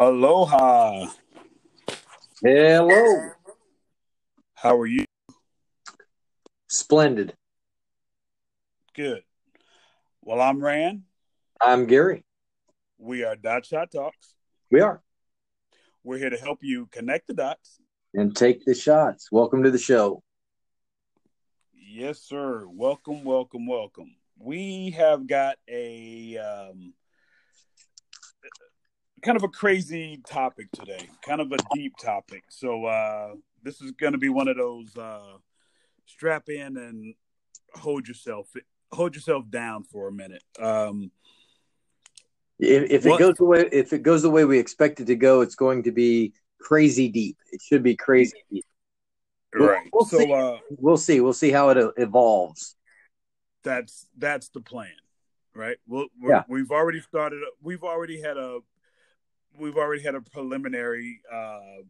Aloha. Hello. How are you? Splendid. Good. Well, I'm Rand. I'm Gary. We are Dot Shot Talks. We are. We're here to help you connect the dots. And take the shots. Welcome to the show. Yes, sir. Welcome, welcome, welcome. We have got a um, kind of a crazy topic today, kind of a deep topic. So uh, this is going to be one of those uh, strap in and hold yourself hold yourself down for a minute. Um, if, if it goes the way if it goes the way we expect it to go, it's going to be crazy deep. It should be crazy deep. Right. We'll, we'll so see. Uh, we'll see. We'll see how it evolves. That's that's the plan, right? We'll, yeah. We've already started. We've already had a we've already had a preliminary uh,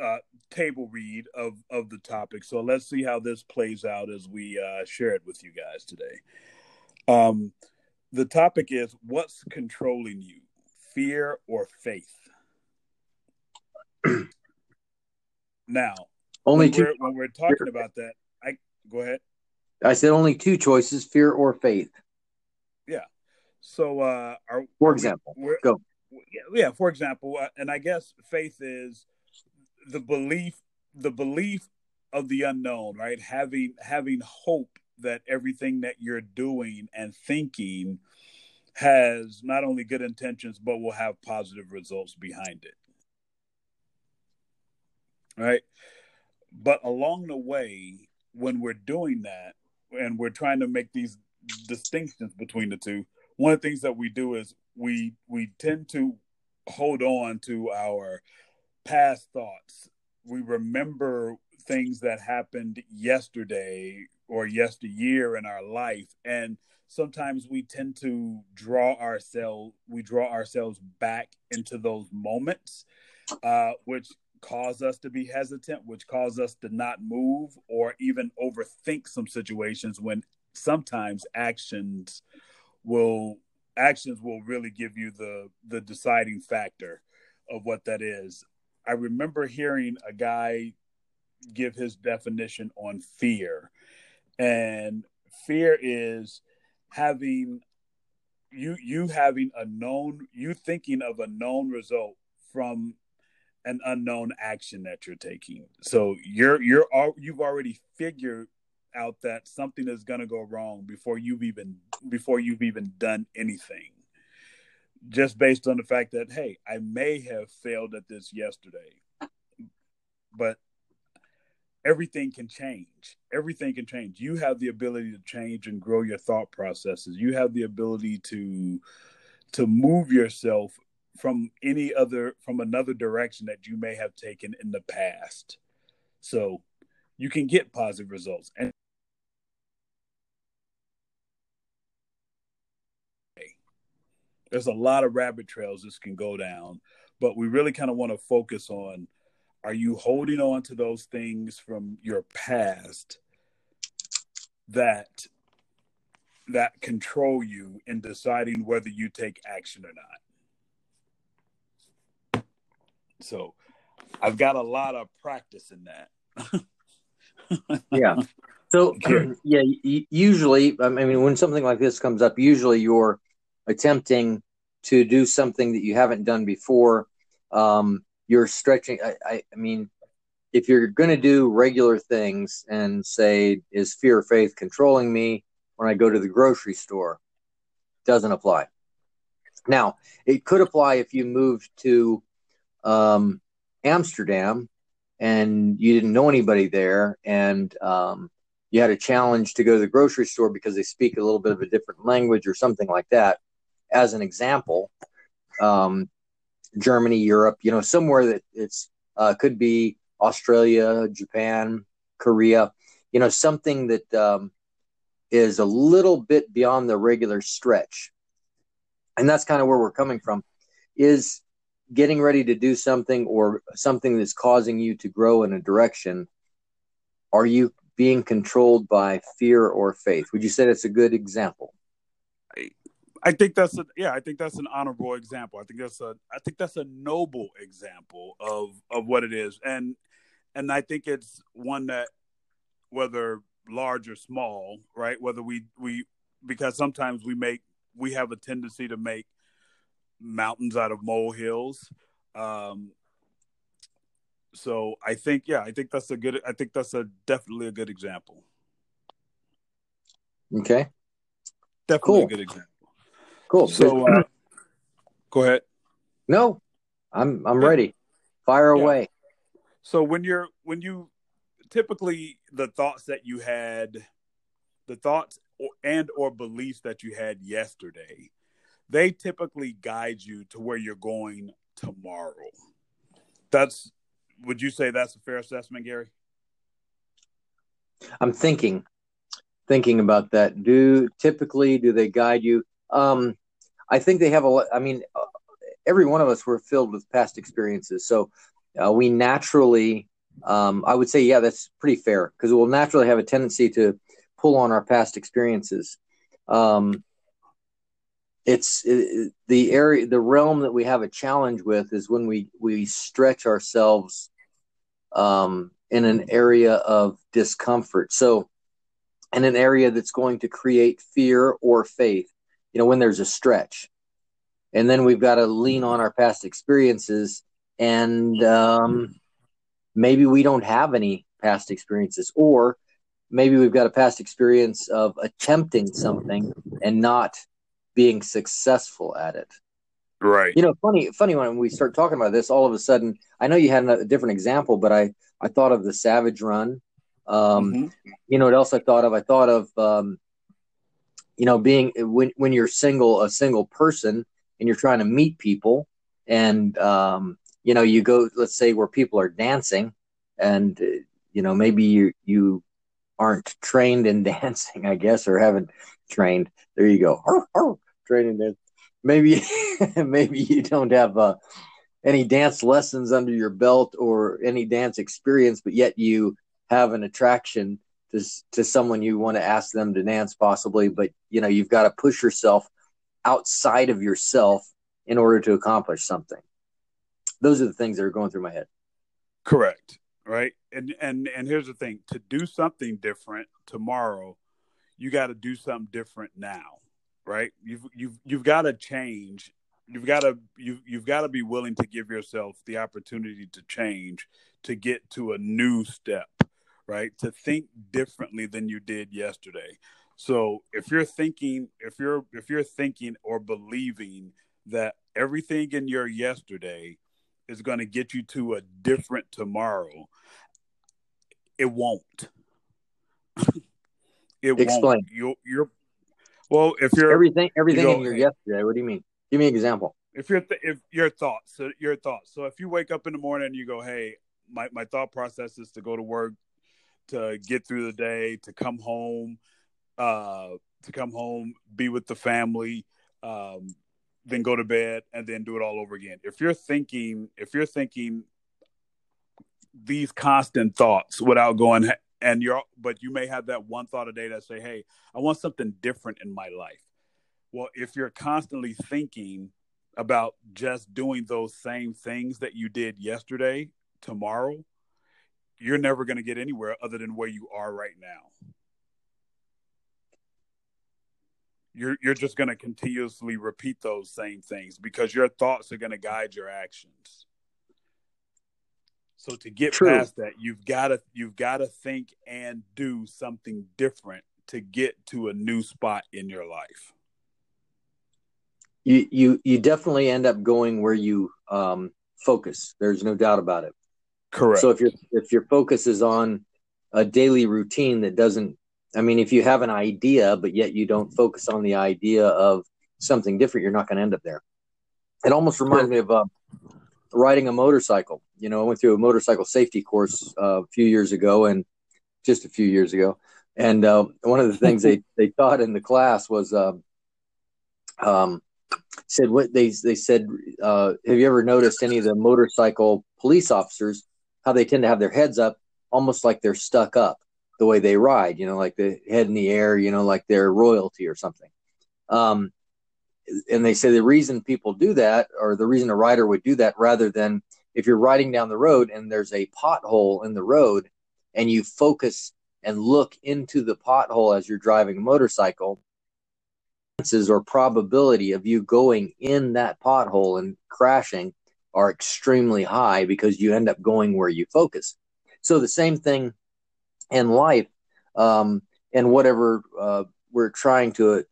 uh, table read of of the topic. So let's see how this plays out as we uh, share it with you guys today. Um, the topic is what's controlling you, fear or faith? now, only when two. We're, when we're talking about that, I go ahead. I said only two choices: fear or faith. Yeah. So, uh, are, for example, go. Yeah. For example, uh, and I guess faith is the belief, the belief of the unknown, right? Having having hope that everything that you're doing and thinking has not only good intentions but will have positive results behind it. Right? But along the way, when we're doing that and we're trying to make these distinctions between the two, one of the things that we do is we we tend to hold on to our past thoughts. We remember things that happened yesterday or yesteryear in our life and sometimes we tend to draw ourselves we draw ourselves back into those moments uh, which cause us to be hesitant which cause us to not move or even overthink some situations when sometimes actions will actions will really give you the the deciding factor of what that is. I remember hearing a guy give his definition on fear. And fear is having you you having a known you thinking of a known result from an unknown action that you're taking. So you're you're you've already figured out that something is going to go wrong before you've even before you've even done anything just based on the fact that hey i may have failed at this yesterday but everything can change. Everything can change. You have the ability to change and grow your thought processes. You have the ability to to move yourself from any other from another direction that you may have taken in the past. So you can get positive results. And there's a lot of rabbit trails this can go down, but we really kind of want to focus on are you holding on to those things from your past that that control you in deciding whether you take action or not? So i've got a lot of practice in that. Yeah. So yeah usually i mean when something like this comes up usually you're attempting to do something that you haven't done before um, you're stretching. I, I, I mean, if you're going to do regular things and say, is fear or faith controlling me when I go to the grocery store? Doesn't apply. Now, it could apply if you moved to um, Amsterdam and you didn't know anybody there and um, you had a challenge to go to the grocery store because they speak a little bit of a different language or something like that. As an example, um, Germany, Europe, you know, somewhere that it's uh, could be Australia, Japan, Korea, you know, something that um, is a little bit beyond the regular stretch. And that's kind of where we're coming from is getting ready to do something or something that's causing you to grow in a direction. Are you being controlled by fear or faith? Would you say that's a good example? I think that's a yeah. I think that's an honorable example. I think that's a I think that's a noble example of of what it is, and and I think it's one that whether large or small, right? Whether we we because sometimes we make we have a tendency to make mountains out of molehills. Um, so I think yeah, I think that's a good. I think that's a definitely a good example. Okay. Definitely cool. a good example. Cool. So uh, go ahead. No, I'm I'm ready. Fire yeah. away. So when you're when you typically the thoughts that you had, the thoughts or, and or beliefs that you had yesterday, they typically guide you to where you're going tomorrow. That's would you say that's a fair assessment, Gary? I'm thinking thinking about that. Do typically do they guide you? Um, I think they have a. I mean, uh, every one of us were filled with past experiences, so uh, we naturally, um, I would say, yeah, that's pretty fair because we'll naturally have a tendency to pull on our past experiences. Um, it's it, the area, the realm that we have a challenge with is when we we stretch ourselves um, in an area of discomfort. So, in an area that's going to create fear or faith you know, when there's a stretch. And then we've got to lean on our past experiences and um, maybe we don't have any past experiences or maybe we've got a past experience of attempting something and not being successful at it right you know funny funny when we start talking about this all of a sudden i know you had a different example but i i thought of the savage run um mm-hmm. you know what else i thought of i thought of um you know being when when you're single a single person and you're trying to meet people and um, you know you go let's say where people are dancing and uh, you know maybe you you aren't trained in dancing i guess or haven't trained. There you go. Training dance. Maybe maybe you don't have uh, any dance lessons under your belt or any dance experience but yet you have an attraction to, someone you want to ask them to dance possibly but you know you've got to push yourself outside of yourself in order to accomplish something. Those are the things that are going through my head. Correct right? And and and here's the thing to do something different tomorrow you got to do something different now right? You've you've you've got to change. You've got to you you've got to be willing to give yourself the opportunity to change to get to a new step right? To think differently than you did yesterday. So if you're thinking, if you're if you're thinking or believing that everything in your yesterday is going to get you to a different tomorrow, it won't. it Explain. won't. You're, you're well. If you're everything, everything you in your yesterday. What do you mean? Give me an example. If you're th- if your thoughts, your thoughts. So if you wake up in the morning and you go, "Hey, my my thought process is to go to work to get through the day, to come home, uh, to come home, be with the family, um, then go to bed, and then do it all over again. If you're thinking, if you're thinking these constant thoughts without going, and you're, but you may have that one thought a day that say, "Hey, I want something different in my life." Well, if you're constantly thinking about just doing those same things that you did yesterday tomorrow you're never going to get anywhere other than where you are right now. You're you're just going to continuously repeat those same things because your thoughts are going to guide your actions. So to get True. past that, you've got to you've got to think and do something different to get to a new spot in your life. You you you definitely end up going where you um, focus. There's no doubt about it. Correct. So if your if your focus is on a daily routine that doesn't, I mean, if you have an idea but yet you don't focus on the idea of something different, you're not going to end up there. It almost reminds me of uh, riding a motorcycle. You know, I went through a motorcycle safety course uh, a few years ago, and just a few years ago, and uh, one of the things they they taught in the class was. Uh, um, said what they they said uh, have you ever noticed any of the motorcycle police officers how they tend to have their heads up almost like they're stuck up the way they ride, you know, like the head in the air, you know, like they're royalty or something. Um, and they say the reason people do that, or the reason a rider would do that, rather than if you're riding down the road and there's a pothole in the road, and you focus and look into the pothole as you're driving a motorcycle, chances or probability of you going in that pothole and crashing are extremely high because you end up going where you focus. So the same thing in life, um, and whatever uh, we're trying to,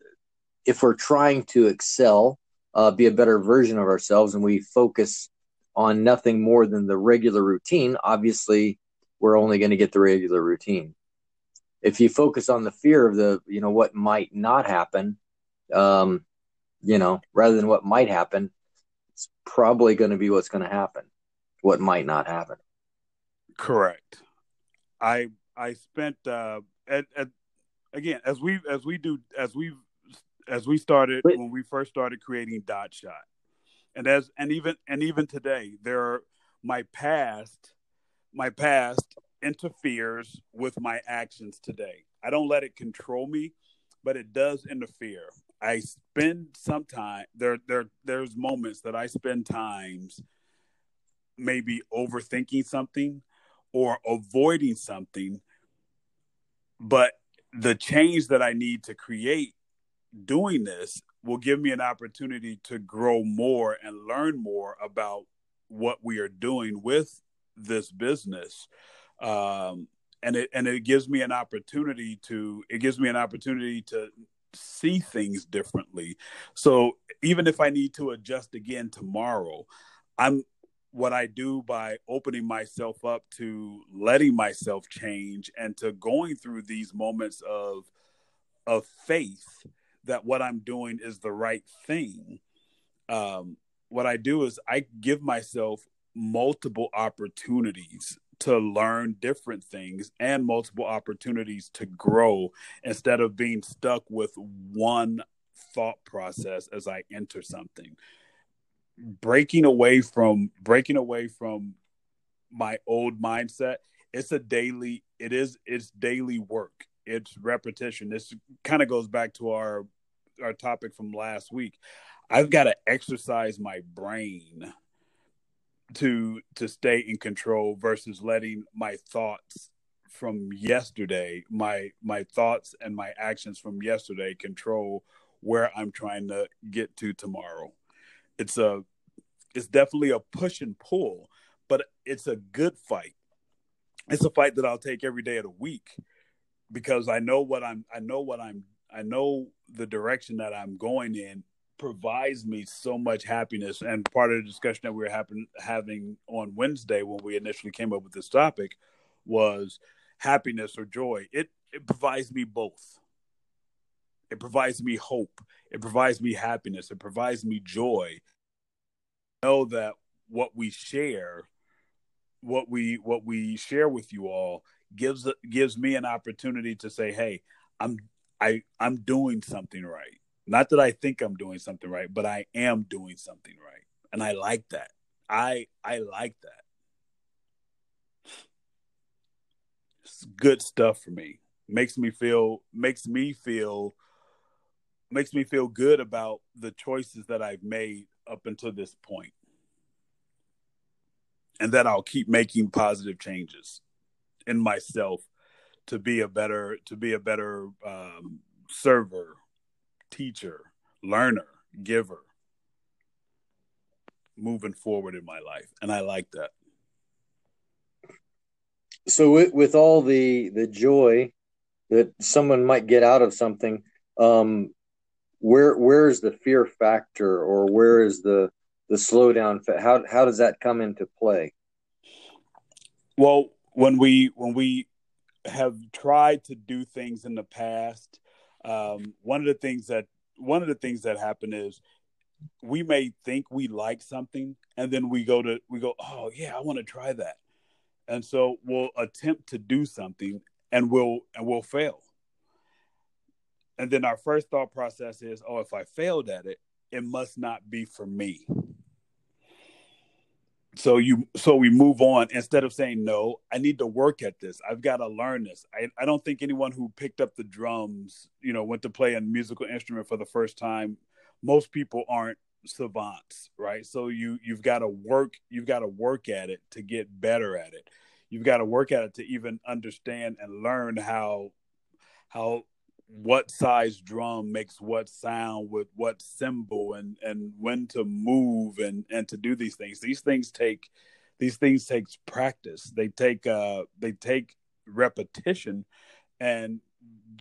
if we're trying to excel, uh, be a better version of ourselves, and we focus on nothing more than the regular routine, obviously we're only going to get the regular routine. If you focus on the fear of the, you know, what might not happen, um, you know, rather than what might happen, it's probably going to be what's going to happen. What might not happen. Correct. I I spent uh, at, at again as we as we do as we as we started when we first started creating Dot Shot, and as and even and even today there are my past my past interferes with my actions today. I don't let it control me, but it does interfere. I spend some time there there there's moments that I spend times maybe overthinking something or avoiding something but the change that I need to create doing this will give me an opportunity to grow more and learn more about what we are doing with this business. Um, and it and it gives me an opportunity to it gives me an opportunity to see things differently. So even if I need to adjust again tomorrow, I'm what I do by opening myself up to letting myself change and to going through these moments of of faith that what I'm doing is the right thing. Um, what I do is I give myself multiple opportunities to learn different things and multiple opportunities to grow instead of being stuck with one thought process as I enter something. Breaking away from breaking away from my old mindset, it's a daily it is it's daily work. It's repetition. This kind of goes back to our our topic from last week. I've got to exercise my brain to to stay in control versus letting my thoughts from yesterday my my thoughts and my actions from yesterday control where i'm trying to get to tomorrow. It's a it's definitely a push and pull but it's a good fight. It's a fight that i'll take every day of the week because i know what i'm i know what i'm i know the direction that i'm going in provides me so much happiness. And part of the discussion that we were happen, having on Wednesday when we initially came up with this topic was happiness or joy. It it provides me both. It provides me hope. It provides me happiness. It provides me joy. Know that what we share, what we what we share with you all gives gives me an opportunity to say, "Hey, I'm I I'm doing something right." Not that I think I'm doing something right, but I am doing something right. And I like that. I I like that. It's good stuff for me. Makes me feel makes me feel makes me feel good about the choices that I've made up until this. And that I'll keep making positive changes in myself to be a better to be a better um, server teacher, learner, giver moving forward in my life. And I like that. So with, with all the the joy that someone might get out of something, um, where where is the fear factor or where is the the slowdown? How how does that come into play? Well, when we when we have tried to do things in the past um, one of the things that one of the things that happen is we may think we like something and then we go to we go oh yeah i want to try that. And so we'll attempt to do something and we'll and we'll fail. And then our first thought process is oh if i failed at it it must not be for me so you so we move on instead of saying no i need to work at this i've got to learn this I, I don't think anyone who picked up the drums you know went to play a musical instrument for the first time most people aren't savants, right? So you you've got to work you've got to work at it to get better at it. You've got to work at it to even understand and learn how how what size drum makes what sound with what cymbal and and when to move and and to do these things. These things take these things takes practice. They take uh they take repetition and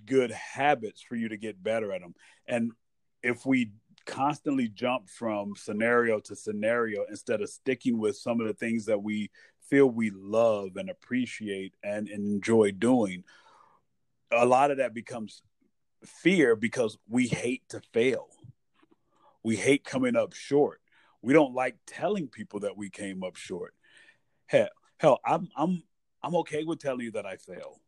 good habits for you to get better at them. And if we constantly jump from scenario to scenario instead of sticking with some of the things that we feel we love and appreciate and enjoy doing a lot of that becomes fear because we hate to fail we hate coming up short we don't like telling people that we came up short hell hell i'm i'm i'm okay with telling you that i fail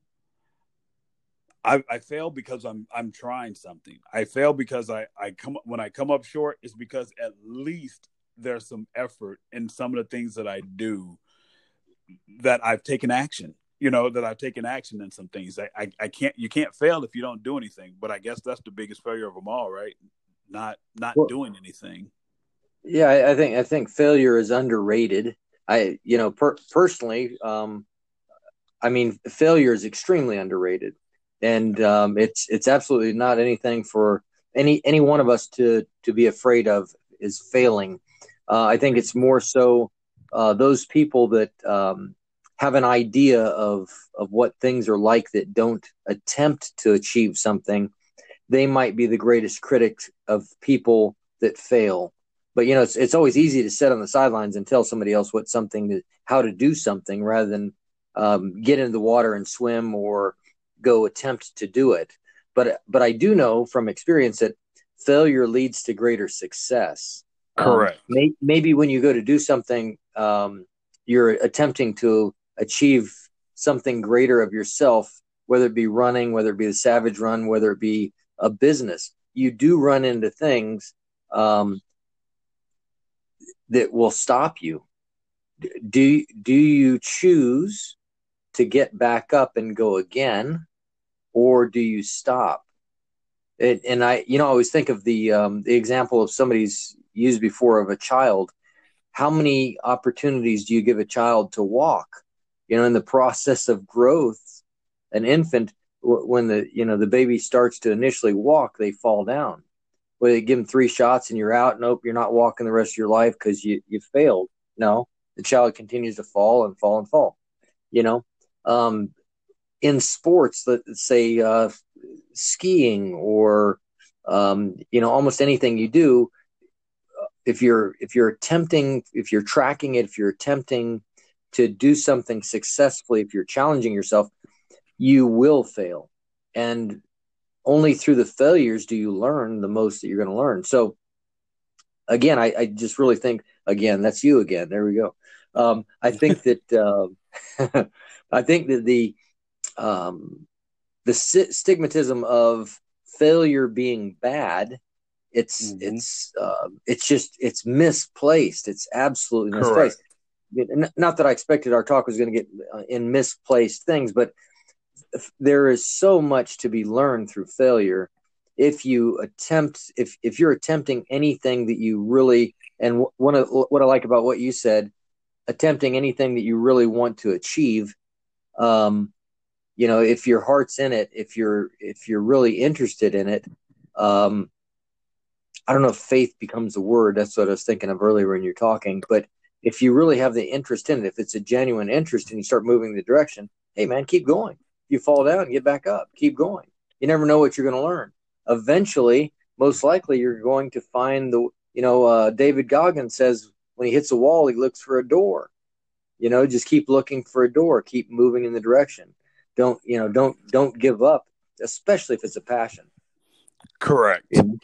I, I fail because I'm I'm trying something. I fail because I I come when I come up short is because at least there's some effort in some of the things that I do that I've taken action. You know that I've taken action in some things. I, I I can't you can't fail if you don't do anything. But I guess that's the biggest failure of them all, right? Not not well, doing anything. Yeah, I, I, think I think failure is underrated. I you know per, personally, um, I mean failure is extremely underrated and um, it's it's absolutely not anything for any any one of us to to be afraid of is failing. Uh, I think it's more so uh, those people that um, have an idea of of what things are like that don't attempt to achieve something. They might be the greatest critics of people that fail. But you know, it's it's always easy to sit on the sidelines and tell somebody else what something to, how to do something rather than um, get into the water and swim or go attempt to do it. But but I do know from experience that failure leads to greater success. Um, Correct. Um, may, maybe when you go to do something, um, you're attempting to achieve something greater of yourself, whether it be running, whether it be the Savage Run, whether it be a business. You do run into things um, that will stop you. Do do you choose to get back up and go again, or do you stop? It, and I, you know, I always think of the um, the example of somebody's used before of a child. How many opportunities do you give a child to walk? You know, in the process of growth, an infant when the you know the baby starts to initially walk, they fall down. Well, they give them three shots and you're out. Nope, you're not walking the rest of your life because you you failed. No, the child continues to fall and fall and fall. You know, um, in sports, let's say uh, skiing or um, you know almost anything you do, if you're if you're attempting, if you're tracking it, if you're attempting to do something successfully, if you're challenging yourself, you will fail, and only through the failures do you learn the most that you're going to learn. So again, I, I, just really think again that's you again. There we go. Um, I think that uh, I think that the um, the stigmatism of failure being bad it's mm-hmm. it's uh, it's just it's misplaced it's absolutely misplaced Correct. Not that i expected our talk was going to get uh, in misplaced things but there is so much to be learned through failure. If you attempt if if you're attempting anything that you really and one of what i like about what you said attempting anything that you really want to achieve um, you know if your heart's in it if you're if you're really interested in it um i don't know if faith becomes a word that's what i was thinking of earlier when you're talking but if you really have the interest in it if it's a genuine interest and you start moving the direction hey man keep going. You fall down get back up keep going. You never know what you're going to learn. Eventually most likely you're going to find the you know uh, david goggins says when he hits a wall he looks for a door. You know just keep looking for a door keep moving in the direction. Don't you know don't don't give up especially if it's a passion. Correct. You know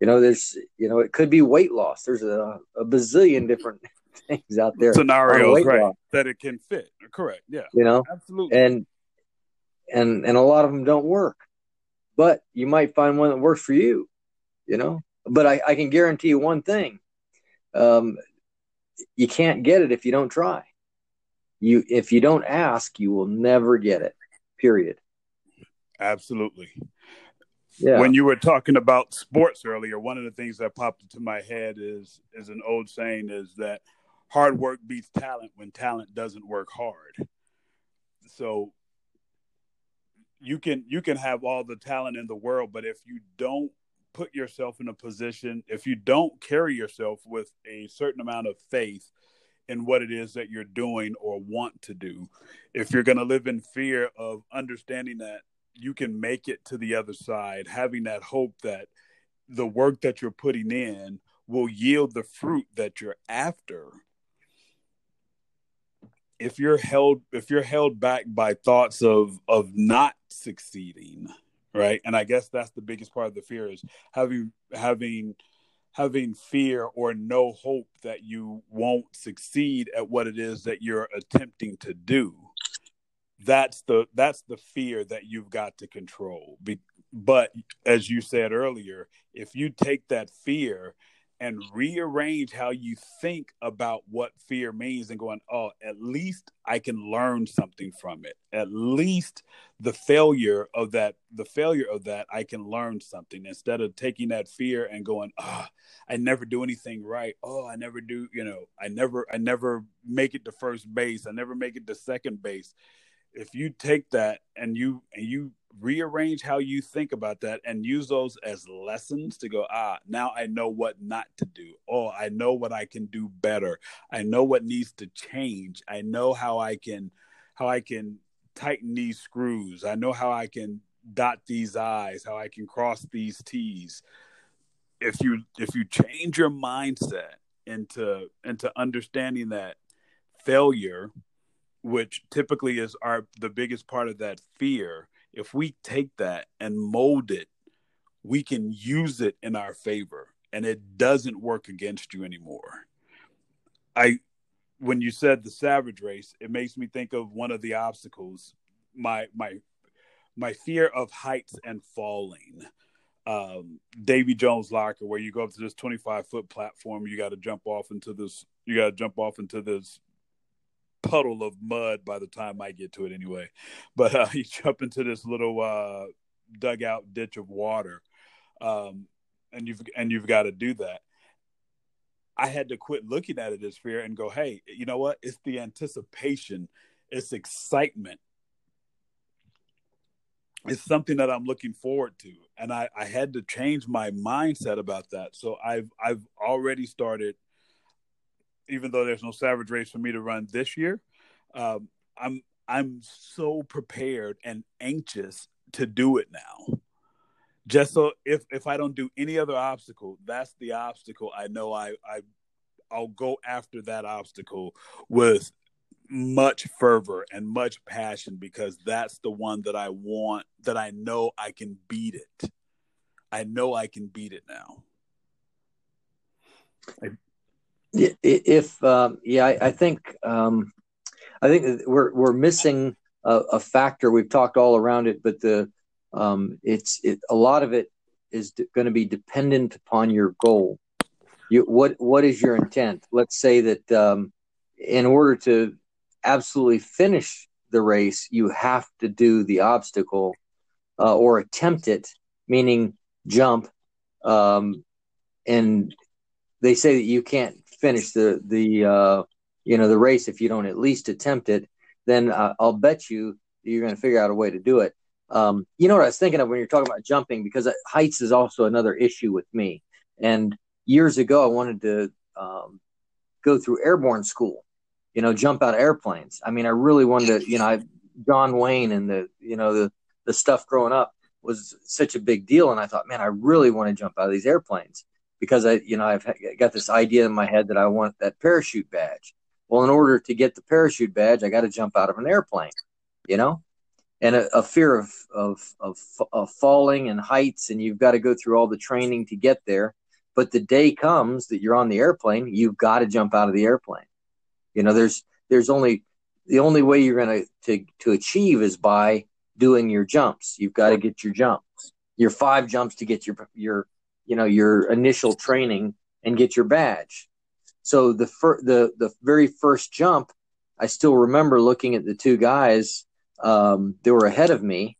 there's you know it could be weight loss. There's a, a bazillion different things out there scenarios right loss. that it can fit. Correct yeah. You know? Absolutely. And and and a lot of them don't work. But you might find one that works for you you know? But i, I can guarantee you one thing. Um, you can't get it if you don't try. You if you don't ask you will never get it period. Absolutely yeah. when you were talking about sports earlier, one of the things that popped into my head is is an old saying is that hard work beats talent when talent doesn't work hard. So you can you can have all the talent in the world, but if you don't put yourself in a position, if you don't carry yourself with a certain amount of faith in what it is that you're doing or want to do, if you're going to live in fear of understanding that you can make it to the other side, having that hope that the work that you're putting in will yield the fruit that you're after. If you're held if you're held back by thoughts of of not succeeding right? And i guess that's the biggest part of the fear is having having having fear or no hope that you won't succeed at what it is that you're attempting to do that's the that's the fear that you've got to control Be, but as you said earlier if you take that fear and rearrange how you think about what fear means and going, oh, at least I can learn something from it. At least the failure of that, the failure of that, I can learn something instead of taking that fear and going, oh, I never do anything right. Oh, I never do, you know, I never, I never make it to first base. I never make it to second base. If you take that and you and you rearrange how you think about that and use those as lessons to go ah now i know what not to do. Oh i know what i can do better. I know what needs to change. I know how i can how i can tighten these screws. I know how i can dot these i's how i can cross these t's. If you if you change your mindset into into understanding that failure which typically is our the biggest part of that fear if we take that and mold it, we can use it in our favor and it doesn't work against you anymore. I when you said the savage race, it makes me think of one of the obstacles, my my my fear of heights and falling. Um, Davy Jones locker, where you go up to this 25 foot platform, you got to jump off into this, you got to jump off into this puddle of mud by the time I get to it anyway. But uh, you jump into this little uh, dugout ditch of water, um, and you've and you've got to do that. I had to quit looking at it as fear and go, hey, you know what? It's the anticipation, it's excitement. It's something that I'm looking forward to, and I, I had to change my mindset about that. So I've I've already started even though there's no Savage Race for me to run this year, um, I'm I'm so prepared and anxious to do it now. Just so if if I don't do any other obstacle, that's the obstacle. I know I I I'll go after that obstacle with much fervor and much passion because that's the one that I want that I know I can beat it. I know I can beat it now. If um, yeah, I, I think um, I think we're we're missing a, a, factor. We've talked all around it, but the um, it's it, a lot of it is going to be dependent upon your goal. You, what what is your intent? Let's say that um, in order to absolutely finish the race, you have to do the obstacle uh, or attempt it, meaning jump. Um, and they say that you can't finish the the uh, you know the race if you don't at least attempt it, then uh, I'll bet you you're going to figure out a way to do it. Um, you know what I was thinking of when you're talking about jumping because heights is also another issue with me. And years ago, I wanted to um, go through airborne school, you know, jump out of airplanes. I mean, I really wanted to, you know, I, John Wayne and the, you know, the the stuff growing up was such a big deal, and I thought, man, I really want to jump out of these airplanes because I, you know, I've got this idea in my head that I want that parachute badge. Well, in order to get the parachute badge, I got to jump out of an airplane, you know, and a, a fear of, of, of, of falling and heights, and you've got to go through all the training to get there. But the day comes that you're on the airplane, you've got to jump out of the airplane. You know, there's there's only the only way you're going to to achieve is by doing your jumps. You've got to get your jumps, your five jumps to get your your you know your initial training and get your badge. So the fir- the the very first jump, I still remember looking at the two guys um, that were ahead of me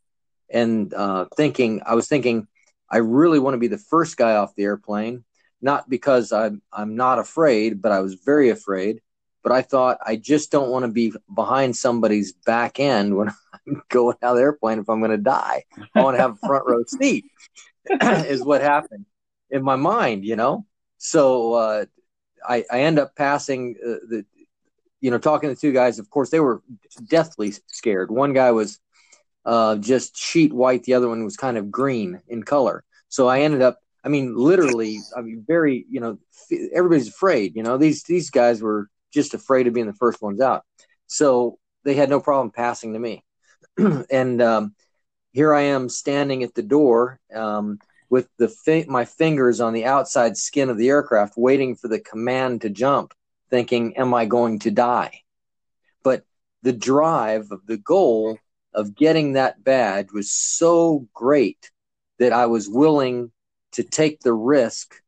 and uh, thinking I was thinking I really want to be the first guy off the airplane, not because I'm I'm not afraid, but I was very afraid. But I thought I just don't want to be behind somebody's back end when I'm going out of the airplane if I'm going to die. I want to have a front row seat. is what happened in my mind, you know. So uh, I, I end up passing uh, the, you know, talking to two guys. Of course, they were deathly scared. One guy was uh, just sheet white. The other one was kind of green in color. So I ended up, I mean, literally, I mean, very, you know, everybody's afraid. You know, these these guys were just afraid of being the first ones out. So they had no problem passing to me. and um, here I am standing at the door um, with the fi- my fingers on the outside skin of the aircraft, waiting for the command to jump, thinking, "Am I going to die?" But the drive of the goal of getting that badge was so great that I was willing to take the risk,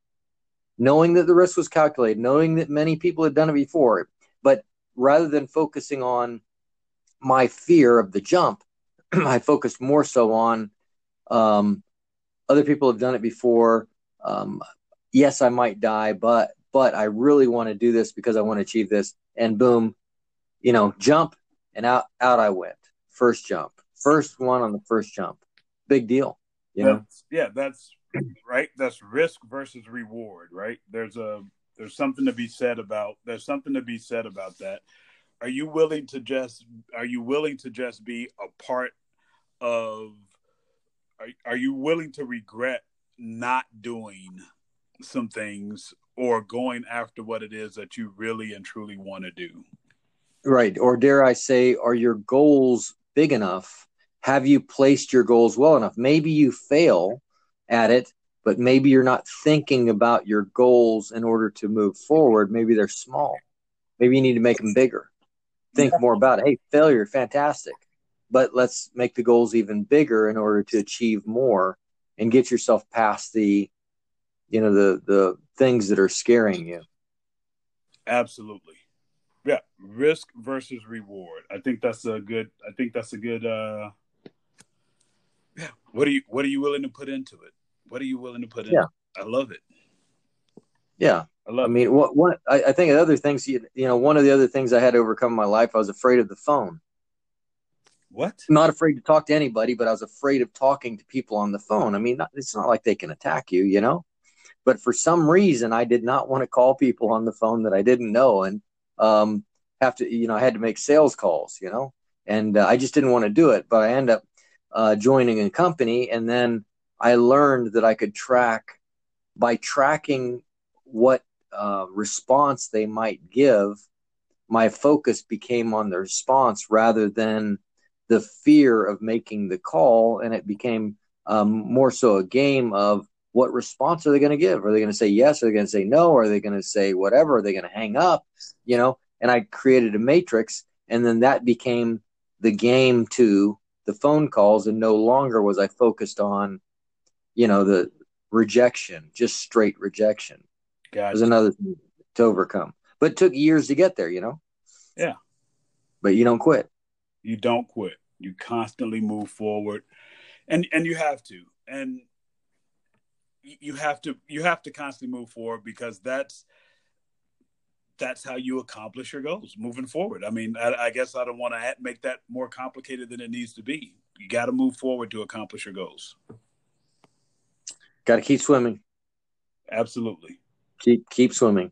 knowing that the risk was calculated, knowing that many people had done it before. But rather than focusing on my fear of the jump, I focused more so on um, other people have done it before. Um, yes, I might die, but but I really want to do this because I want to achieve this. And boom, you know, jump and out out I went. First jump, first one on the first jump. Big deal. You know? yeah, that's right. That's risk versus reward, right? There's a there's something to be said about there's something to be said about that. Are you willing to just are you willing to just be a part of are, are you willing to regret not doing some things or going after what it is that you really and truly want to do? Right. Or dare I say, are your goals big enough? Have you placed your goals well enough? Maybe you fail at it, but maybe you're not thinking about your goals in order to move forward. Maybe they're small. Maybe you need to make them bigger. Think more about it. Hey, failure, fantastic but let's make the goals even bigger in order to achieve more and get yourself past the you know the the things that are scaring you. Absolutely. Yeah risk versus reward. I think that's a good i think that's a good uh yeah. What are you what are you willing to put into it? What are you willing to put in? Yeah. I love it. Yeah. I, love I mean, what one I, I think other things you, you know one of the other things I had to overcome in my life I was afraid of the phone what? not afraid to talk to anybody, but I was afraid of talking to people on the phone. I mean, it's not like they can attack you, you know. But for some reason, I did not want to call people on the phone that I didn't know, and um, have to, you know, I had to make sales calls, you know, and uh, I just didn't want to do it. But I ended up uh, joining a company, and then I learned that I could track by tracking what uh, response they might give. My focus became on the response rather than the fear of making the call, and it became um, more so a game of what response are they going to give? Are they going to say yes? Are they going to say no? Are they going to say whatever? Are they going to hang up? You know, and I created a matrix, and then that became the game to the phone calls, and no longer was I focused on, you know, the rejection, just straight rejection. Gotcha. was another thing to overcome, but it took years to get there. You know. Yeah. But you don't quit. You don't quit. You constantly move forward, and and you have to, and you have to you have to constantly move forward because that's that's how you accomplish your goals moving forward. I mean, I, I guess I don't want to make that more complicated than it needs to be. You got to move forward to accomplish your goals. Got to keep swimming. Absolutely. Keep keep swimming.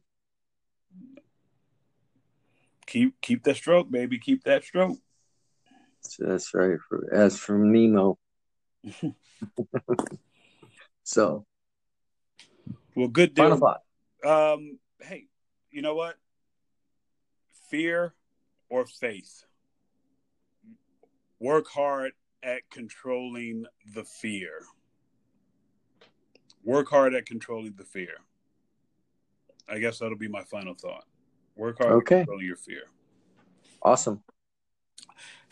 Keep keep that stroke, baby. Keep that stroke. That's right. For, as from Nemo. so. Well, good deal. Final thought. Um, hey, you know what? Fear or faith. Work hard at controlling the fear. Work hard at controlling the fear. I guess that'll be my final thought. Work hard okay. at controlling your fear. Awesome.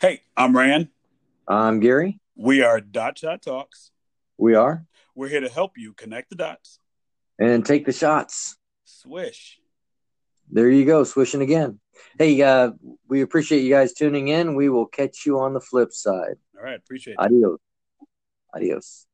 Hey, I'm Rand. I'm Gary. We are Dot Shot Talks. We are. We're here to help you connect the dots and take the shots. Swish. There you go, swishing again. Hey, uh, we appreciate you guys tuning in. We will catch you on the flip side. All right, appreciate it. Adios. Adios.